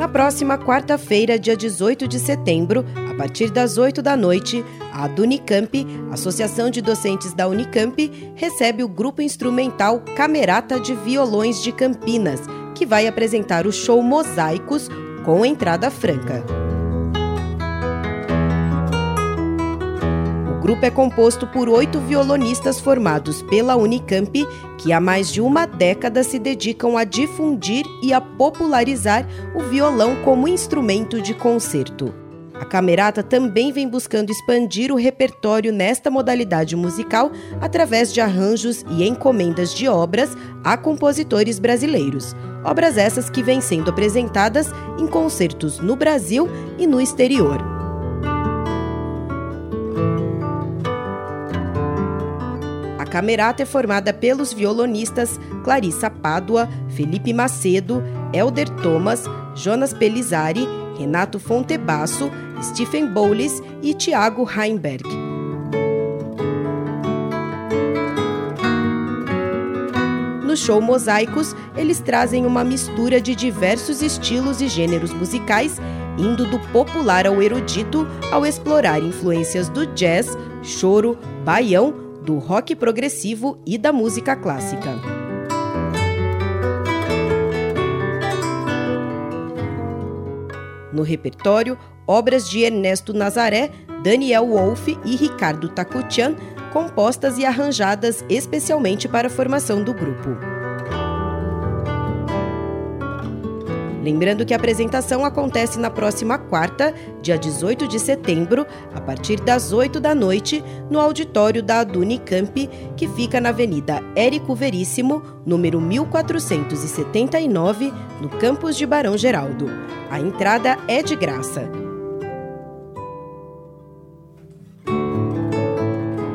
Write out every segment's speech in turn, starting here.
Na próxima quarta-feira, dia 18 de setembro, a partir das 8 da noite, a Dunicamp, Associação de Docentes da Unicamp, recebe o grupo instrumental Camerata de Violões de Campinas, que vai apresentar o show Mosaicos com entrada franca. Grupo é composto por oito violonistas formados pela Unicamp, que há mais de uma década se dedicam a difundir e a popularizar o violão como instrumento de concerto. A Camerata também vem buscando expandir o repertório nesta modalidade musical através de arranjos e encomendas de obras a compositores brasileiros. Obras essas que vêm sendo apresentadas em concertos no Brasil e no exterior. Camerata é formada pelos violonistas Clarissa Pádua, Felipe Macedo, Elder Thomas, Jonas Pelizari, Renato Fontebasso, Stephen Bowles e Tiago Heimberg. No show Mosaicos, eles trazem uma mistura de diversos estilos e gêneros musicais, indo do popular ao erudito, ao explorar influências do jazz, choro, baião, do rock progressivo e da música clássica. No repertório, obras de Ernesto Nazaré, Daniel Wolff e Ricardo Takutian, compostas e arranjadas especialmente para a formação do grupo. Lembrando que a apresentação acontece na próxima quarta, dia 18 de setembro, a partir das 8 da noite, no auditório da Adunicamp, que fica na Avenida Érico Veríssimo, número 1479, no campus de Barão Geraldo. A entrada é de graça.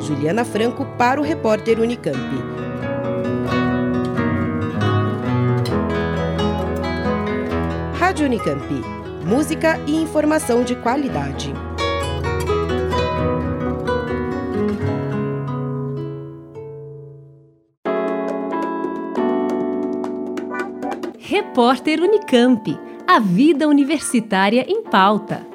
Juliana Franco para o repórter Unicamp. Rádio Unicamp. Música e informação de qualidade. Repórter Unicamp. A vida universitária em pauta.